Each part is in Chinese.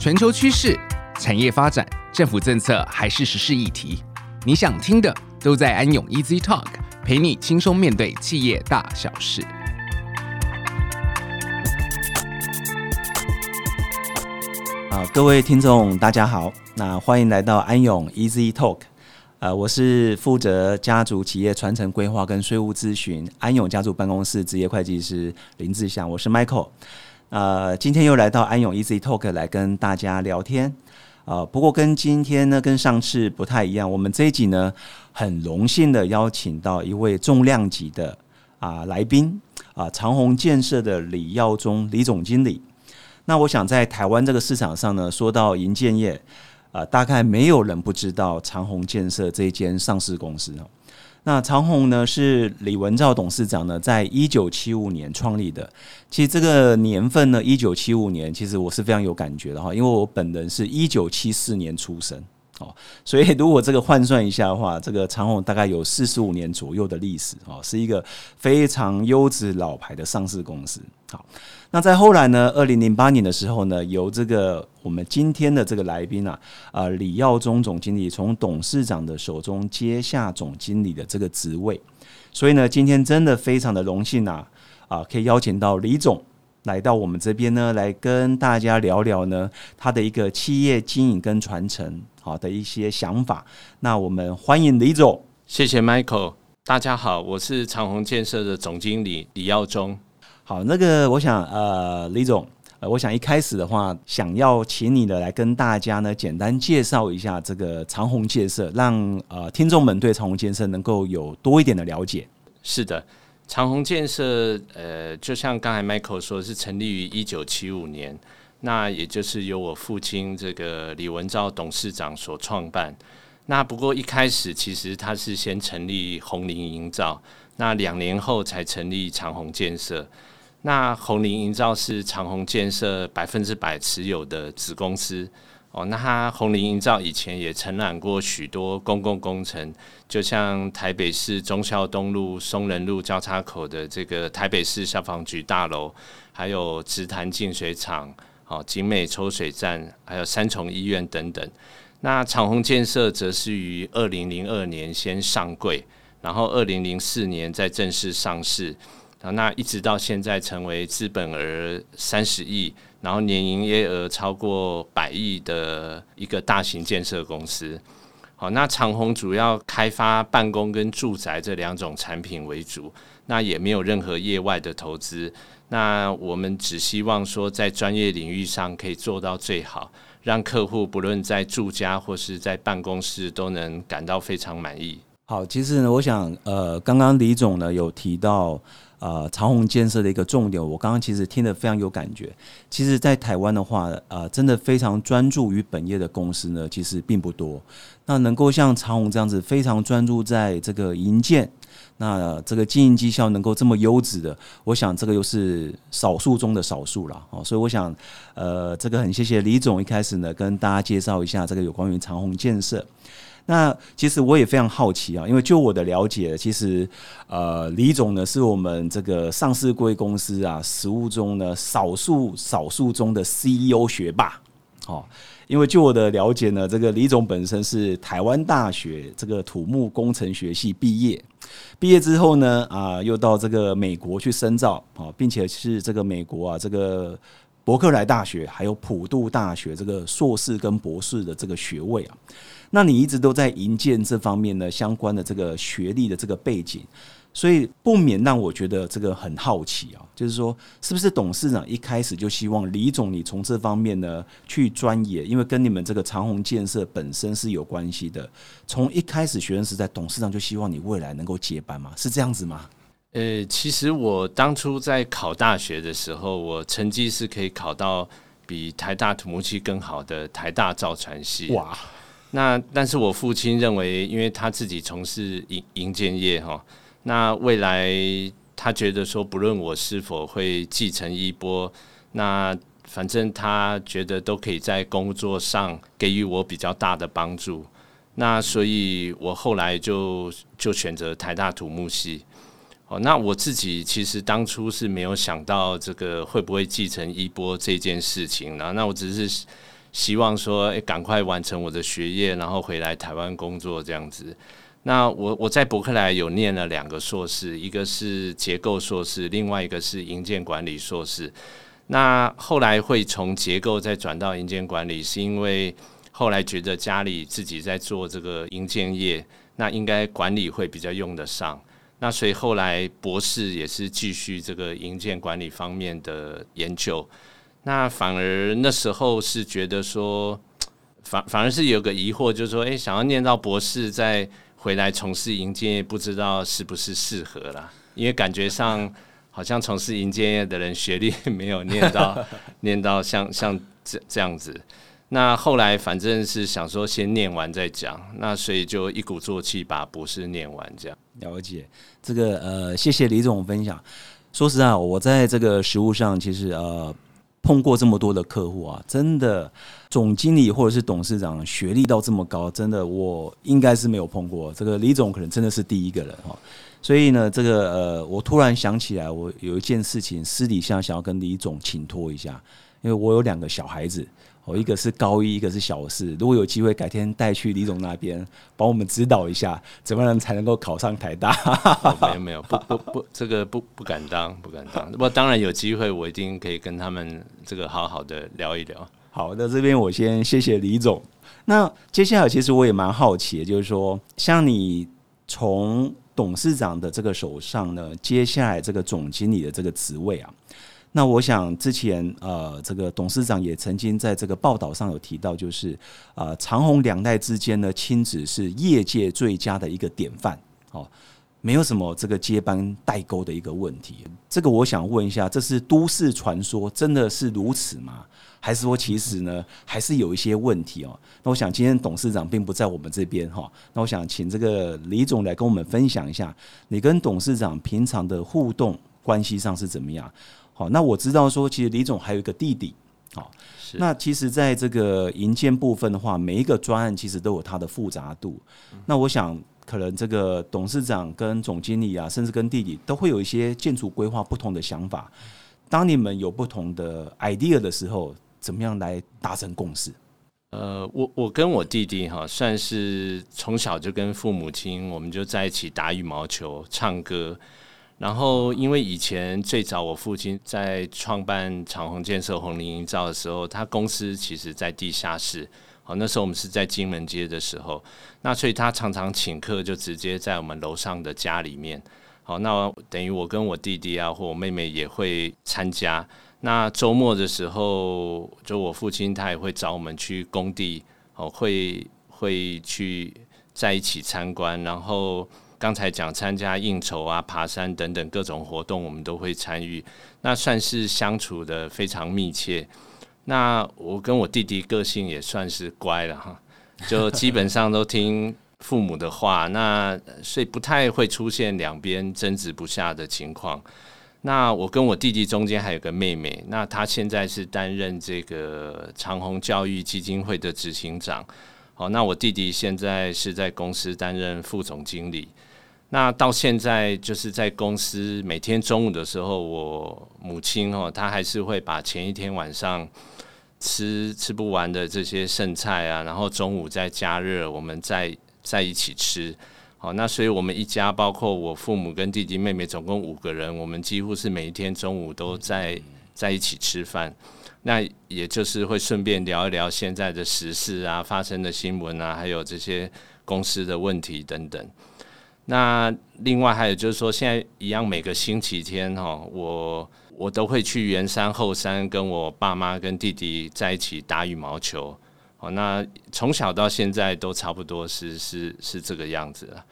全球趋势、产业发展、政府政策还是时事议题，你想听的都在安永 Easy Talk，陪你轻松面对企业大小事。啊，各位听众，大家好，那欢迎来到安永 Easy Talk。呃，我是负责家族企业传承规划跟税务咨询安永家族办公室职业会计师林志祥，我是 Michael。呃，今天又来到安永 Easy Talk 来跟大家聊天。呃，不过跟今天呢，跟上次不太一样，我们这一集呢，很荣幸的邀请到一位重量级的啊、呃、来宾啊、长虹建设的李耀宗李总经理。那我想在台湾这个市场上呢，说到营建业。啊、大概没有人不知道长虹建设这一间上市公司哦。那长虹呢，是李文照董事长呢，在一九七五年创立的。其实这个年份呢，一九七五年，其实我是非常有感觉的哈，因为我本人是一九七四年出生哦，所以如果这个换算一下的话，这个长虹大概有四十五年左右的历史哦，是一个非常优质老牌的上市公司。好。那在后来呢，二零零八年的时候呢，由这个我们今天的这个来宾啊，啊李耀宗总经理从董事长的手中接下总经理的这个职位，所以呢，今天真的非常的荣幸啊，啊可以邀请到李总来到我们这边呢，来跟大家聊聊呢他的一个企业经营跟传承好的一些想法。那我们欢迎李总，谢谢 Michael，大家好，我是长虹建设的总经理李耀忠。好，那个我想呃，李总，呃，我想一开始的话，想要请你的来跟大家呢简单介绍一下这个长虹建设，让呃听众们对长虹建设能够有多一点的了解。是的，长虹建设呃，就像刚才 Michael 说，是成立于一九七五年，那也就是由我父亲这个李文照董事长所创办。那不过一开始其实他是先成立红林营造，那两年后才成立长虹建设。那红林营造是长虹建设百分之百持有的子公司哦。那它鸿林营造以前也承揽过许多公共工程，就像台北市忠孝东路松仁路交叉口的这个台北市消防局大楼，还有直潭净水厂、哦景美抽水站，还有三重医院等等。那长鸿建设则是于二零零二年先上柜，然后二零零四年再正式上市。啊，那一直到现在成为资本额三十亿，然后年营业额超过百亿的一个大型建设公司。好，那长虹主要开发办公跟住宅这两种产品为主，那也没有任何业外的投资。那我们只希望说，在专业领域上可以做到最好，让客户不论在住家或是在办公室都能感到非常满意。好，其实呢，我想，呃，刚刚李总呢有提到。呃，长虹建设的一个重点，我刚刚其实听得非常有感觉。其实，在台湾的话，呃，真的非常专注于本业的公司呢，其实并不多。那能够像长虹这样子，非常专注在这个营建，那这个经营绩效能够这么优质的，我想这个又是少数中的少数了。哦，所以我想，呃，这个很谢谢李总一开始呢，跟大家介绍一下这个有关于长虹建设。那其实我也非常好奇啊，因为就我的了解，其实呃，李总呢是我们这个上市贵公司啊，实务中呢少数少数中的 CEO 学霸哦。因为就我的了解呢，这个李总本身是台湾大学这个土木工程学系毕业，毕业之后呢啊，又到这个美国去深造啊，并且是这个美国啊这个伯克莱大学还有普渡大学这个硕士跟博士的这个学位啊。那你一直都在营建这方面呢，相关的这个学历的这个背景，所以不免让我觉得这个很好奇啊，就是说，是不是董事长一开始就希望李总你从这方面呢去专业，因为跟你们这个长虹建设本身是有关系的。从一开始学生时代，董事长就希望你未来能够接班吗？是这样子吗？呃，其实我当初在考大学的时候，我成绩是可以考到比台大土木系更好的台大造船系。哇！那但是我父亲认为，因为他自己从事营营建业哈，那未来他觉得说，不论我是否会继承衣钵，那反正他觉得都可以在工作上给予我比较大的帮助。那所以我后来就就选择台大土木系。哦，那我自己其实当初是没有想到这个会不会继承衣钵这件事情，然后那我只是。希望说，赶快完成我的学业，然后回来台湾工作这样子。那我我在伯克莱有念了两个硕士，一个是结构硕士，另外一个是营建管理硕士。那后来会从结构再转到营建管理，是因为后来觉得家里自己在做这个营建业，那应该管理会比较用得上。那所以后来博士也是继续这个营建管理方面的研究。那反而那时候是觉得说，反反而是有个疑惑，就是说，诶，想要念到博士再回来从事营建业，不知道是不是适合啦？因为感觉上好像从事营建业的人学历 没有念到念到像像这这样子。那后来反正是想说先念完再讲，那所以就一鼓作气把博士念完这样。了解这个呃，谢谢李总分享。说实在，我在这个实务上其实呃。碰过这么多的客户啊，真的总经理或者是董事长学历到这么高，真的我应该是没有碰过。这个李总可能真的是第一个人哈。所以呢，这个呃，我突然想起来，我有一件事情私底下想要跟李总请托一下，因为我有两个小孩子。哦，一个是高一，一个是小四。如果有机会，改天带去李总那边，帮我们指导一下，怎么样才能够考上台大？哦、没有没有，不不不，这个不不敢当，不敢当。不过当然有机会，我一定可以跟他们这个好好的聊一聊。好那，这边我先谢谢李总。那接下来其实我也蛮好奇的，就是说，像你从董事长的这个手上呢，接下来这个总经理的这个职位啊。那我想之前呃，这个董事长也曾经在这个报道上有提到，就是呃，长虹两代之间呢，亲子是业界最佳的一个典范，哦，没有什么这个接班代沟的一个问题。这个我想问一下，这是都市传说，真的是如此吗？还是说其实呢，还是有一些问题哦？那我想今天董事长并不在我们这边哈，那我想请这个李总来跟我们分享一下，你跟董事长平常的互动关系上是怎么样？好，那我知道说，其实李总还有一个弟弟，好，那其实在这个营建部分的话，每一个专案其实都有它的复杂度。那我想，可能这个董事长跟总经理啊，甚至跟弟弟都会有一些建筑规划不同的想法。当你们有不同的 idea 的时候，怎么样来达成共识？呃，我我跟我弟弟哈，算是从小就跟父母亲，我们就在一起打羽毛球、唱歌。然后，因为以前最早我父亲在创办长虹建设、红林营造的时候，他公司其实在地下室。好，那时候我们是在金门街的时候，那所以他常常请客就直接在我们楼上的家里面。好，那等于我跟我弟弟啊，或我妹妹也会参加。那周末的时候，就我父亲他也会找我们去工地，哦，会会去在一起参观，然后。刚才讲参加应酬啊、爬山等等各种活动，我们都会参与，那算是相处的非常密切。那我跟我弟弟个性也算是乖了哈，就基本上都听父母的话，那所以不太会出现两边争执不下的情况。那我跟我弟弟中间还有个妹妹，那她现在是担任这个长虹教育基金会的执行长。好，那我弟弟现在是在公司担任副总经理。那到现在就是在公司，每天中午的时候，我母亲哦，她还是会把前一天晚上吃吃不完的这些剩菜啊，然后中午再加热，我们再在一起吃。好，那所以我们一家包括我父母跟弟弟妹妹，总共五个人，我们几乎是每一天中午都在在一起吃饭。那也就是会顺便聊一聊现在的时事啊，发生的新闻啊，还有这些公司的问题等等。那另外还有就是说，现在一样，每个星期天哈，我我都会去圆山后山，跟我爸妈跟弟弟在一起打羽毛球。哦，那从小到现在都差不多是是是这个样子了。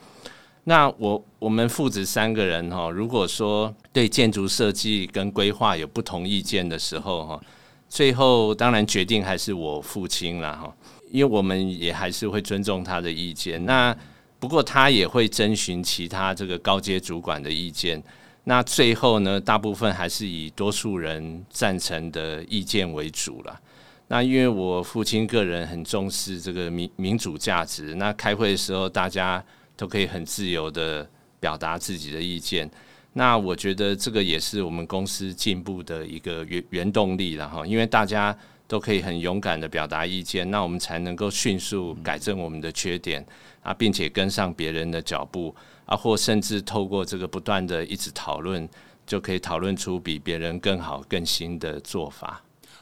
那我我们父子三个人哈，如果说对建筑设计跟规划有不同意见的时候哈，最后当然决定还是我父亲了哈，因为我们也还是会尊重他的意见。那不过他也会征询其他这个高阶主管的意见，那最后呢，大部分还是以多数人赞成的意见为主了。那因为我父亲个人很重视这个民民主价值，那开会的时候大家都可以很自由的表达自己的意见。那我觉得这个也是我们公司进步的一个原原动力了哈，因为大家都可以很勇敢的表达意见，那我们才能够迅速改正我们的缺点啊，并且跟上别人的脚步啊，或甚至透过这个不断的一直讨论，就可以讨论出比别人更好、更新的做法。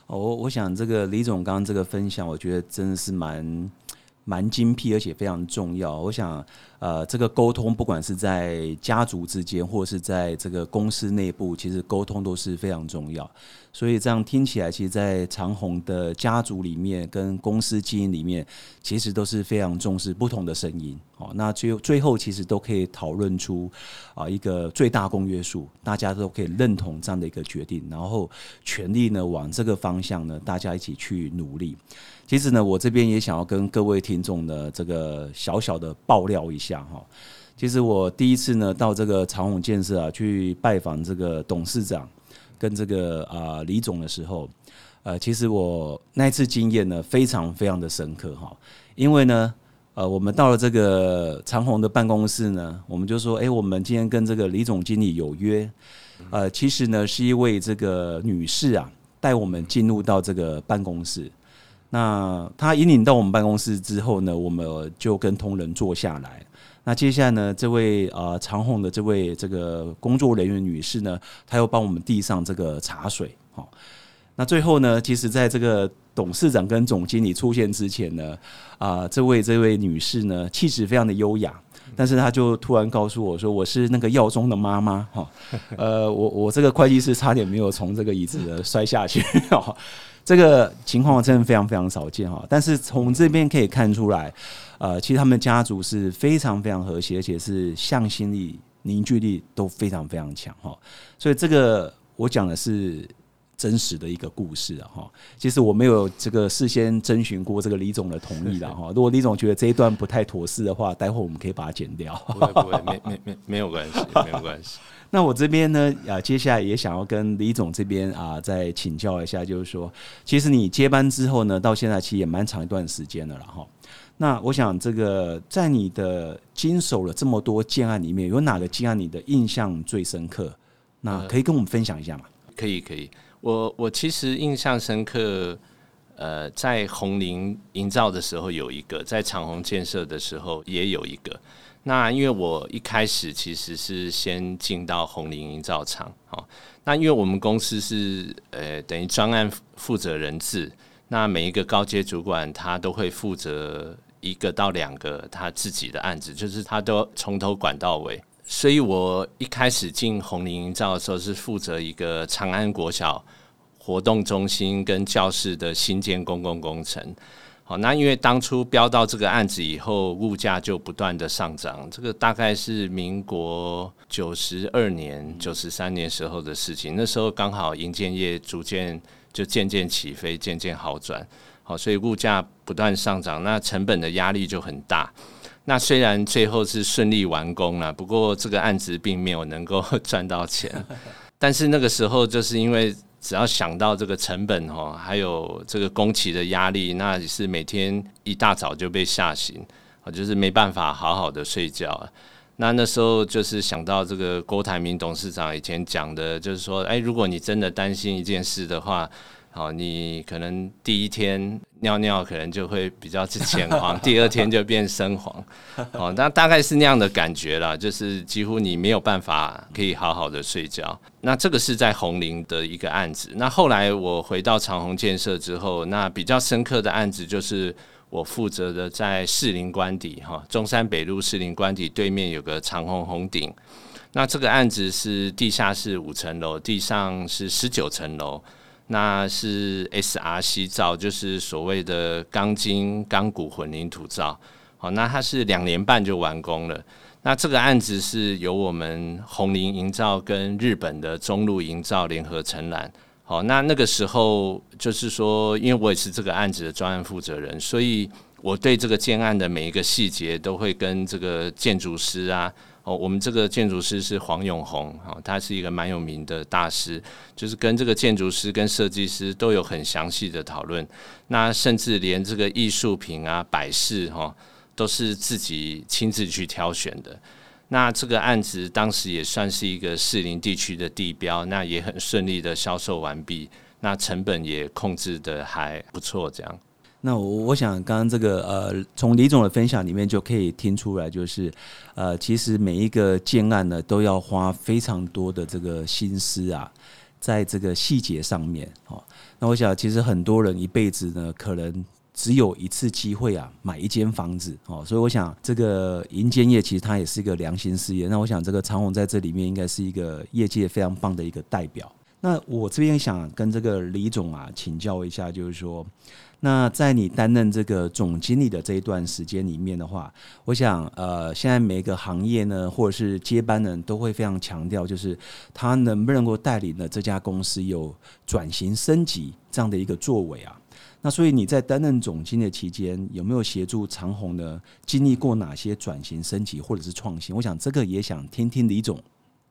哦，我我想这个李总刚刚这个分享，我觉得真的是蛮。蛮精辟，而且非常重要。我想，呃，这个沟通，不管是在家族之间，或者是在这个公司内部，其实沟通都是非常重要。所以这样听起来，其实，在长虹的家族里面，跟公司经营里面，其实都是非常重视不同的声音。哦，那最最后，其实都可以讨论出啊一个最大公约数，大家都可以认同这样的一个决定，然后全力呢往这个方向呢，大家一起去努力。其实呢，我这边也想要跟各位听众呢，这个小小的爆料一下哈。其实我第一次呢到这个长虹建设啊去拜访这个董事长跟这个啊李总的时候，呃，其实我那次经验呢非常非常的深刻哈。因为呢，呃，我们到了这个长虹的办公室呢，我们就说，哎，我们今天跟这个李总经理有约。呃，其实呢是一位这个女士啊带我们进入到这个办公室。那他引领到我们办公室之后呢，我们就跟同仁坐下来。那接下来呢，这位呃长虹的这位这个工作人员女士呢，她又帮我们递上这个茶水。好，那最后呢，其实在这个董事长跟总经理出现之前呢，啊，这位这位女士呢，气质非常的优雅，但是她就突然告诉我说：“我是那个耀宗的妈妈。”哈，呃，我我这个会计师差点没有从这个椅子摔下去。这个情况真的非常非常少见哈，但是从这边可以看出来，呃，其实他们家族是非常非常和谐，而且是向心力、凝聚力都非常非常强哈。所以这个我讲的是真实的一个故事啊哈。其实我没有这个事先征询过这个李总的同意了哈。如果李总觉得这一段不太妥适的话，待会我们可以把它剪掉。不会不会，没没没没有关系，没有关系。那我这边呢，啊，接下来也想要跟李总这边啊再请教一下，就是说，其实你接班之后呢，到现在其实也蛮长一段时间了，然后，那我想这个在你的经手了这么多建案里面，有哪个建案你的印象最深刻？那可以跟我们分享一下吗？呃、可以可以，我我其实印象深刻，呃，在红林营造的时候有一个，在长虹建设的时候也有一个。那因为我一开始其实是先进到红林营造厂，好，那因为我们公司是呃等于专案负责人制，那每一个高阶主管他都会负责一个到两个他自己的案子，就是他都从头管到尾，所以我一开始进红林营造的时候是负责一个长安国小活动中心跟教室的新建公共工程。好，那因为当初标到这个案子以后，物价就不断的上涨，这个大概是民国九十二年、九十三年时候的事情。那时候刚好营建业逐渐就渐渐起飞，渐渐好转。好，所以物价不断上涨，那成本的压力就很大。那虽然最后是顺利完工了，不过这个案子并没有能够 赚到钱。但是那个时候就是因为。只要想到这个成本哦，还有这个工期的压力，那也是每天一大早就被吓醒，就是没办法好好的睡觉。那那时候就是想到这个郭台铭董事长以前讲的，就是说，哎，如果你真的担心一件事的话。好，你可能第一天尿尿可能就会比较是浅黄，第二天就变深黄。哦，那大概是那样的感觉啦，就是几乎你没有办法可以好好的睡觉。那这个是在红林的一个案子。那后来我回到长虹建设之后，那比较深刻的案子就是我负责的在士林官邸哈，中山北路士林官邸对面有个长虹红顶。那这个案子是地下室五层楼，地上是十九层楼。那是 SRC 造，就是所谓的钢筋钢骨混凝土造。好，那它是两年半就完工了。那这个案子是由我们红林营造跟日本的中路营造联合承揽。好，那那个时候就是说，因为我也是这个案子的专案负责人，所以我对这个建案的每一个细节都会跟这个建筑师啊。哦，我们这个建筑师是黄永红，哈，他是一个蛮有名的大师，就是跟这个建筑师跟设计师都有很详细的讨论。那甚至连这个艺术品啊、摆饰哈，都是自己亲自去挑选的。那这个案子当时也算是一个士林地区的地标，那也很顺利的销售完毕，那成本也控制得还不错，这样。那我我想刚刚这个呃，从李总的分享里面就可以听出来，就是呃，其实每一个建案呢，都要花非常多的这个心思啊，在这个细节上面哦。那我想，其实很多人一辈子呢，可能。只有一次机会啊，买一间房子哦，所以我想这个银建业其实它也是一个良心事业。那我想这个长虹在这里面应该是一个业界非常棒的一个代表。那我这边想跟这个李总啊请教一下，就是说，那在你担任这个总经理的这一段时间里面的话，我想呃，现在每个行业呢，或者是接班人都会非常强调，就是他能不能够带领的这家公司有转型升级这样的一个作为啊。那所以你在担任总经理的期间，有没有协助长虹呢？经历过哪些转型升级或者是创新？我想这个也想听听李总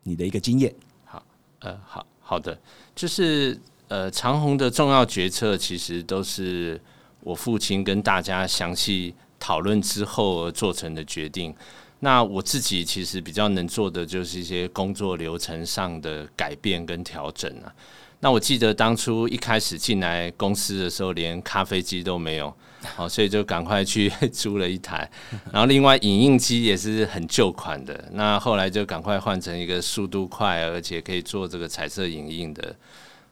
你的一个经验。好，呃，好好的，就是呃，长虹的重要决策其实都是我父亲跟大家详细讨论之后而做成的决定。那我自己其实比较能做的就是一些工作流程上的改变跟调整啊。那我记得当初一开始进来公司的时候，连咖啡机都没有，好，所以就赶快去 租了一台。然后另外影印机也是很旧款的，那后来就赶快换成一个速度快而且可以做这个彩色影印的。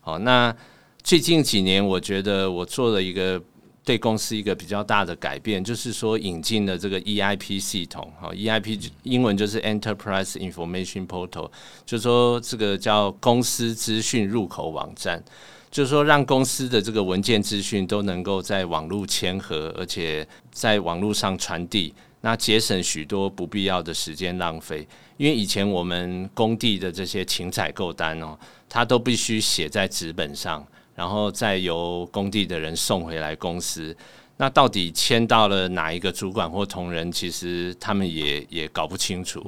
好，那最近几年我觉得我做了一个。对公司一个比较大的改变，就是说引进了这个 EIP 系统，哈，EIP 英文就是 Enterprise Information Portal，就是说这个叫公司资讯入口网站，就是说让公司的这个文件资讯都能够在网络签合，而且在网络上传递，那节省许多不必要的时间浪费。因为以前我们工地的这些请采购单哦，它都必须写在纸本上。然后再由工地的人送回来公司，那到底签到了哪一个主管或同仁，其实他们也也搞不清楚。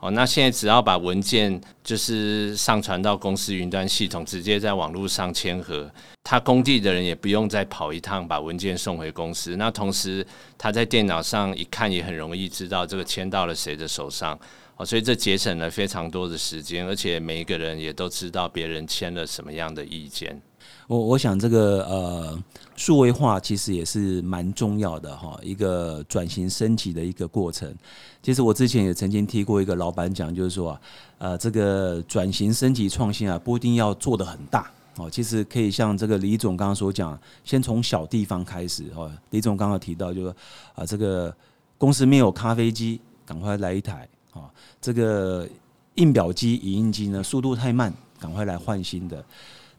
哦，那现在只要把文件就是上传到公司云端系统，直接在网络上签核，他工地的人也不用再跑一趟把文件送回公司。那同时他在电脑上一看，也很容易知道这个签到了谁的手上。哦，所以这节省了非常多的时间，而且每一个人也都知道别人签了什么样的意见。我我想这个呃，数位化其实也是蛮重要的哈，一个转型升级的一个过程。其实我之前也曾经听过一个老板讲，就是说啊，呃，这个转型升级创新啊，不一定要做得很大哦，其实可以像这个李总刚刚所讲，先从小地方开始哦。李总刚刚提到，就是说啊，这个公司没有咖啡机，赶快来一台啊，这个印表机、影印机呢，速度太慢，赶快来换新的。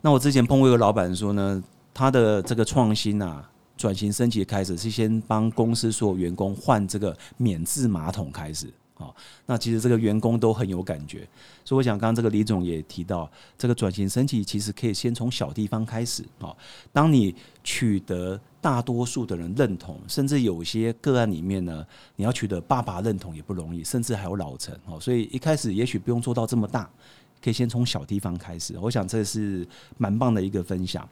那我之前碰过一个老板说呢，他的这个创新啊，转型升级开始是先帮公司所有员工换这个免治马桶开始。好，那其实这个员工都很有感觉，所以我想刚刚这个李总也提到，这个转型升级其实可以先从小地方开始。好，当你取得大多数的人认同，甚至有些个案里面呢，你要取得爸爸认同也不容易，甚至还有老陈。哦，所以一开始也许不用做到这么大。可以先从小地方开始，我想这是蛮棒的一个分享。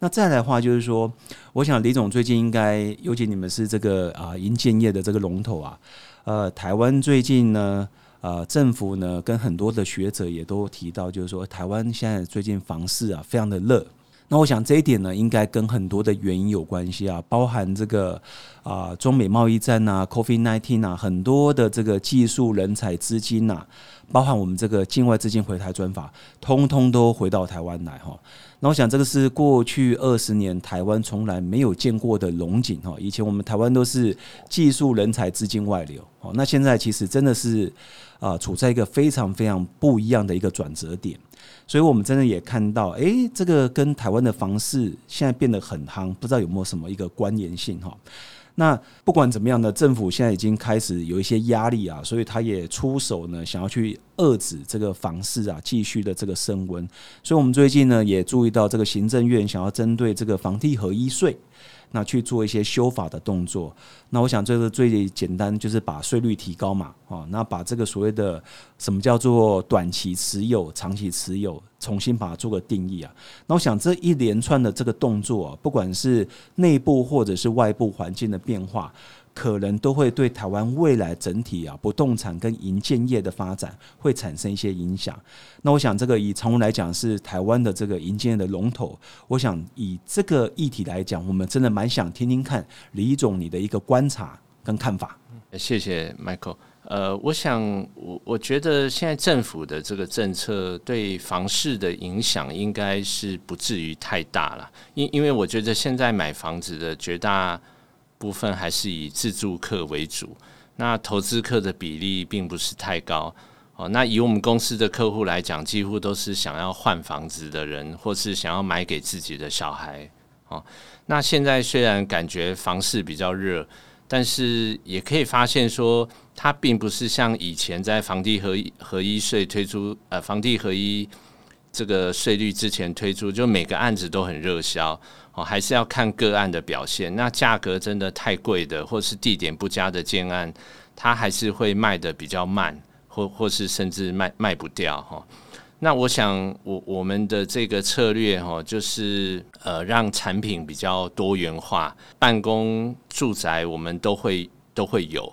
那再来的话，就是说，我想李总最近应该，尤其你们是这个啊银建业的这个龙头啊，呃，台湾最近呢，呃，政府呢跟很多的学者也都提到，就是说台湾现在最近房市啊非常的热。那我想这一点呢，应该跟很多的原因有关系啊，包含这个啊中美贸易战啊，COVID-19 啊，很多的这个技术人才资金呐，包含我们这个境外资金回台专法，通通都回到台湾来哈。那我想这个是过去二十年台湾从来没有见过的龙景哈。以前我们台湾都是技术人才资金外流，哦，那现在其实真的是啊处在一个非常非常不一样的一个转折点。所以，我们真的也看到，哎、这个跟台湾的房市现在变得很夯，不知道有没有什么一个关联性哈？那不管怎么样呢，政府现在已经开始有一些压力啊，所以他也出手呢，想要去遏制这个房市啊继续的这个升温。所以，我们最近呢也注意到，这个行政院想要针对这个房地合一税。那去做一些修法的动作，那我想这个最简单就是把税率提高嘛，啊，那把这个所谓的什么叫做短期持有、长期持有，重新把它做个定义啊。那我想这一连串的这个动作啊，不管是内部或者是外部环境的变化，可能都会对台湾未来整体啊不动产跟营建业的发展会产生一些影响。那我想这个以长荣来讲是台湾的这个营建业的龙头，我想以这个议题来讲，我们真的蛮想听听看李总你的一个观察跟看法。谢谢 Michael。呃，我想我我觉得现在政府的这个政策对房市的影响应该是不至于太大了，因因为我觉得现在买房子的绝大部分还是以自住客为主，那投资客的比例并不是太高哦。那以我们公司的客户来讲，几乎都是想要换房子的人，或是想要买给自己的小孩哦。那现在虽然感觉房市比较热，但是也可以发现说，它并不是像以前在房地合一合一税推出呃房地合一这个税率之前推出，就每个案子都很热销。哦，还是要看个案的表现。那价格真的太贵的，或是地点不佳的建案，它还是会卖得比较慢，或或是甚至卖卖不掉哈。那我想，我我们的这个策略哈，就是呃，让产品比较多元化，办公、住宅我们都会都会有，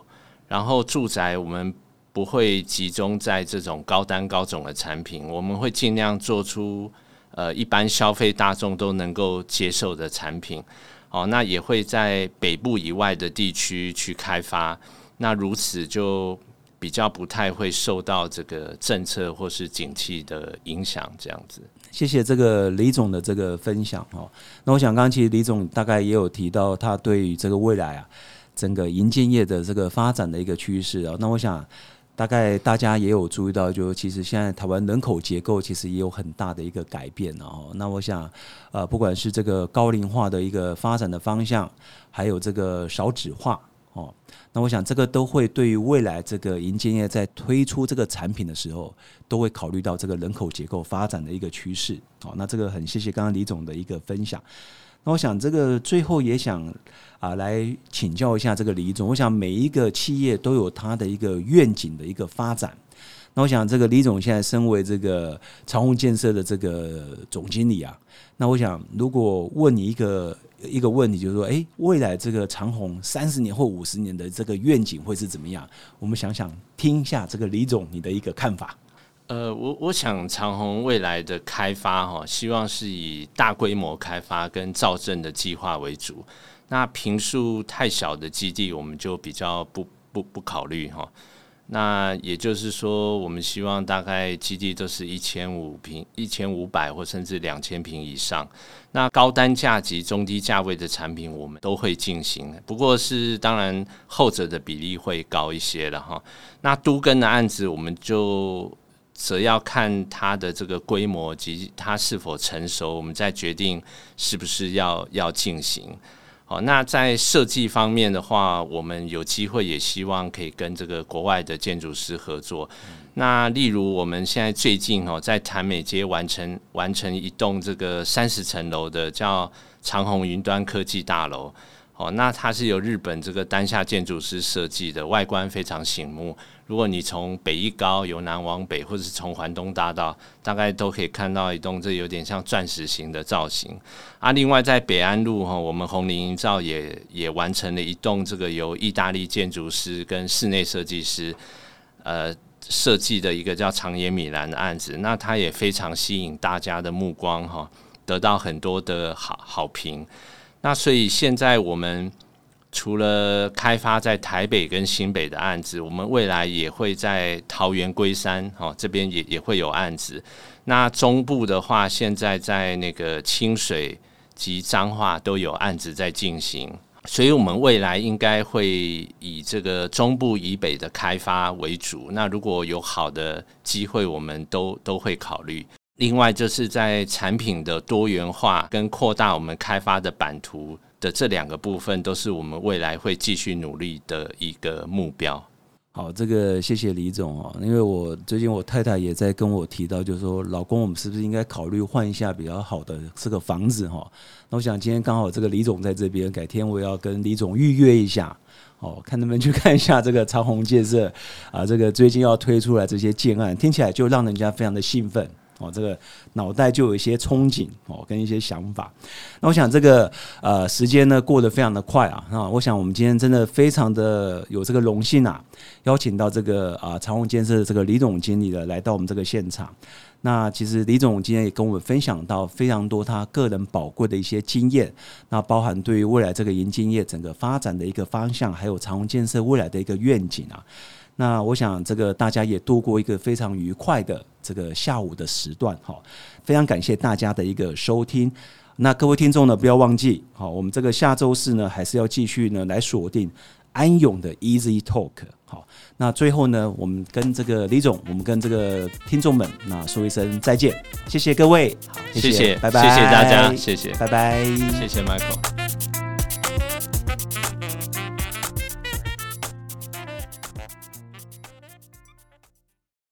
然后住宅我们不会集中在这种高单高种的产品，我们会尽量做出。呃，一般消费大众都能够接受的产品，哦，那也会在北部以外的地区去开发，那如此就比较不太会受到这个政策或是景气的影响，这样子。谢谢这个李总的这个分享哦。那我想，刚其实李总大概也有提到他对于这个未来啊，整个银建业的这个发展的一个趋势啊。那我想。大概大家也有注意到，就其实现在台湾人口结构其实也有很大的一个改变哦。那我想，呃，不管是这个高龄化的一个发展的方向，还有这个少子化哦，那我想这个都会对于未来这个银建业在推出这个产品的时候，都会考虑到这个人口结构发展的一个趋势。哦，那这个很谢谢刚刚李总的一个分享。那我想这个最后也想啊来请教一下这个李总，我想每一个企业都有它的一个愿景的一个发展。那我想这个李总现在身为这个长虹建设的这个总经理啊，那我想如果问你一个一个问题，就是说，诶，未来这个长虹三十年或五十年的这个愿景会是怎么样？我们想想听一下这个李总你的一个看法。呃，我我想长虹未来的开发哈，希望是以大规模开发跟造镇的计划为主。那坪数太小的基地，我们就比较不不不考虑哈。那也就是说，我们希望大概基地都是一千五平、一千五百或甚至两千平以上。那高单价及中低价位的产品，我们都会进行，不过是当然后者的比例会高一些了哈。那都跟的案子，我们就。则要看它的这个规模及它是否成熟，我们再决定是不是要要进行。好，那在设计方面的话，我们有机会也希望可以跟这个国外的建筑师合作。那例如我们现在最近哦，在潭美街完成完成一栋这个三十层楼的叫长虹云端科技大楼。哦，那它是由日本这个丹下建筑师设计的，外观非常醒目。如果你从北一高由南往北，或者是从环东大道，大概都可以看到一栋这有点像钻石型的造型。啊，另外在北安路哈，我们红林营造也也完成了一栋这个由意大利建筑师跟室内设计师呃设计的一个叫长野米兰的案子。那它也非常吸引大家的目光哈，得到很多的好好评。那所以现在我们除了开发在台北跟新北的案子，我们未来也会在桃园龟山哦这边也也会有案子。那中部的话，现在在那个清水及彰化都有案子在进行，所以我们未来应该会以这个中部以北的开发为主。那如果有好的机会，我们都都会考虑。另外，就是在产品的多元化跟扩大我们开发的版图的这两个部分，都是我们未来会继续努力的一个目标。好，这个谢谢李总哦，因为我最近我太太也在跟我提到，就是说老公，我们是不是应该考虑换一下比较好的这个房子哈？那我想今天刚好这个李总在这边，改天我要跟李总预约一下哦，看能不能去看一下这个长虹建设啊，这个最近要推出来这些建案，听起来就让人家非常的兴奋。哦，这个脑袋就有一些憧憬哦，跟一些想法。那我想这个呃时间呢过得非常的快啊，那我想我们今天真的非常的有这个荣幸啊，邀请到这个啊长虹建设的这个李总经理的来到我们这个现场。那其实李总今天也跟我们分享到非常多他个人宝贵的一些经验，那包含对于未来这个银建业整个发展的一个方向，还有长虹建设未来的一个愿景啊。那我想这个大家也度过一个非常愉快的这个下午的时段哈，非常感谢大家的一个收听。那各位听众呢，不要忘记好，我们这个下周四呢，还是要继续呢来锁定安永的 Easy Talk 好。那最后呢，我们跟这个李总，我们跟这个听众们，那说一声再见，谢谢各位，好，谢谢，谢谢，拜拜，谢谢大家，谢谢，拜拜，谢谢 Michael。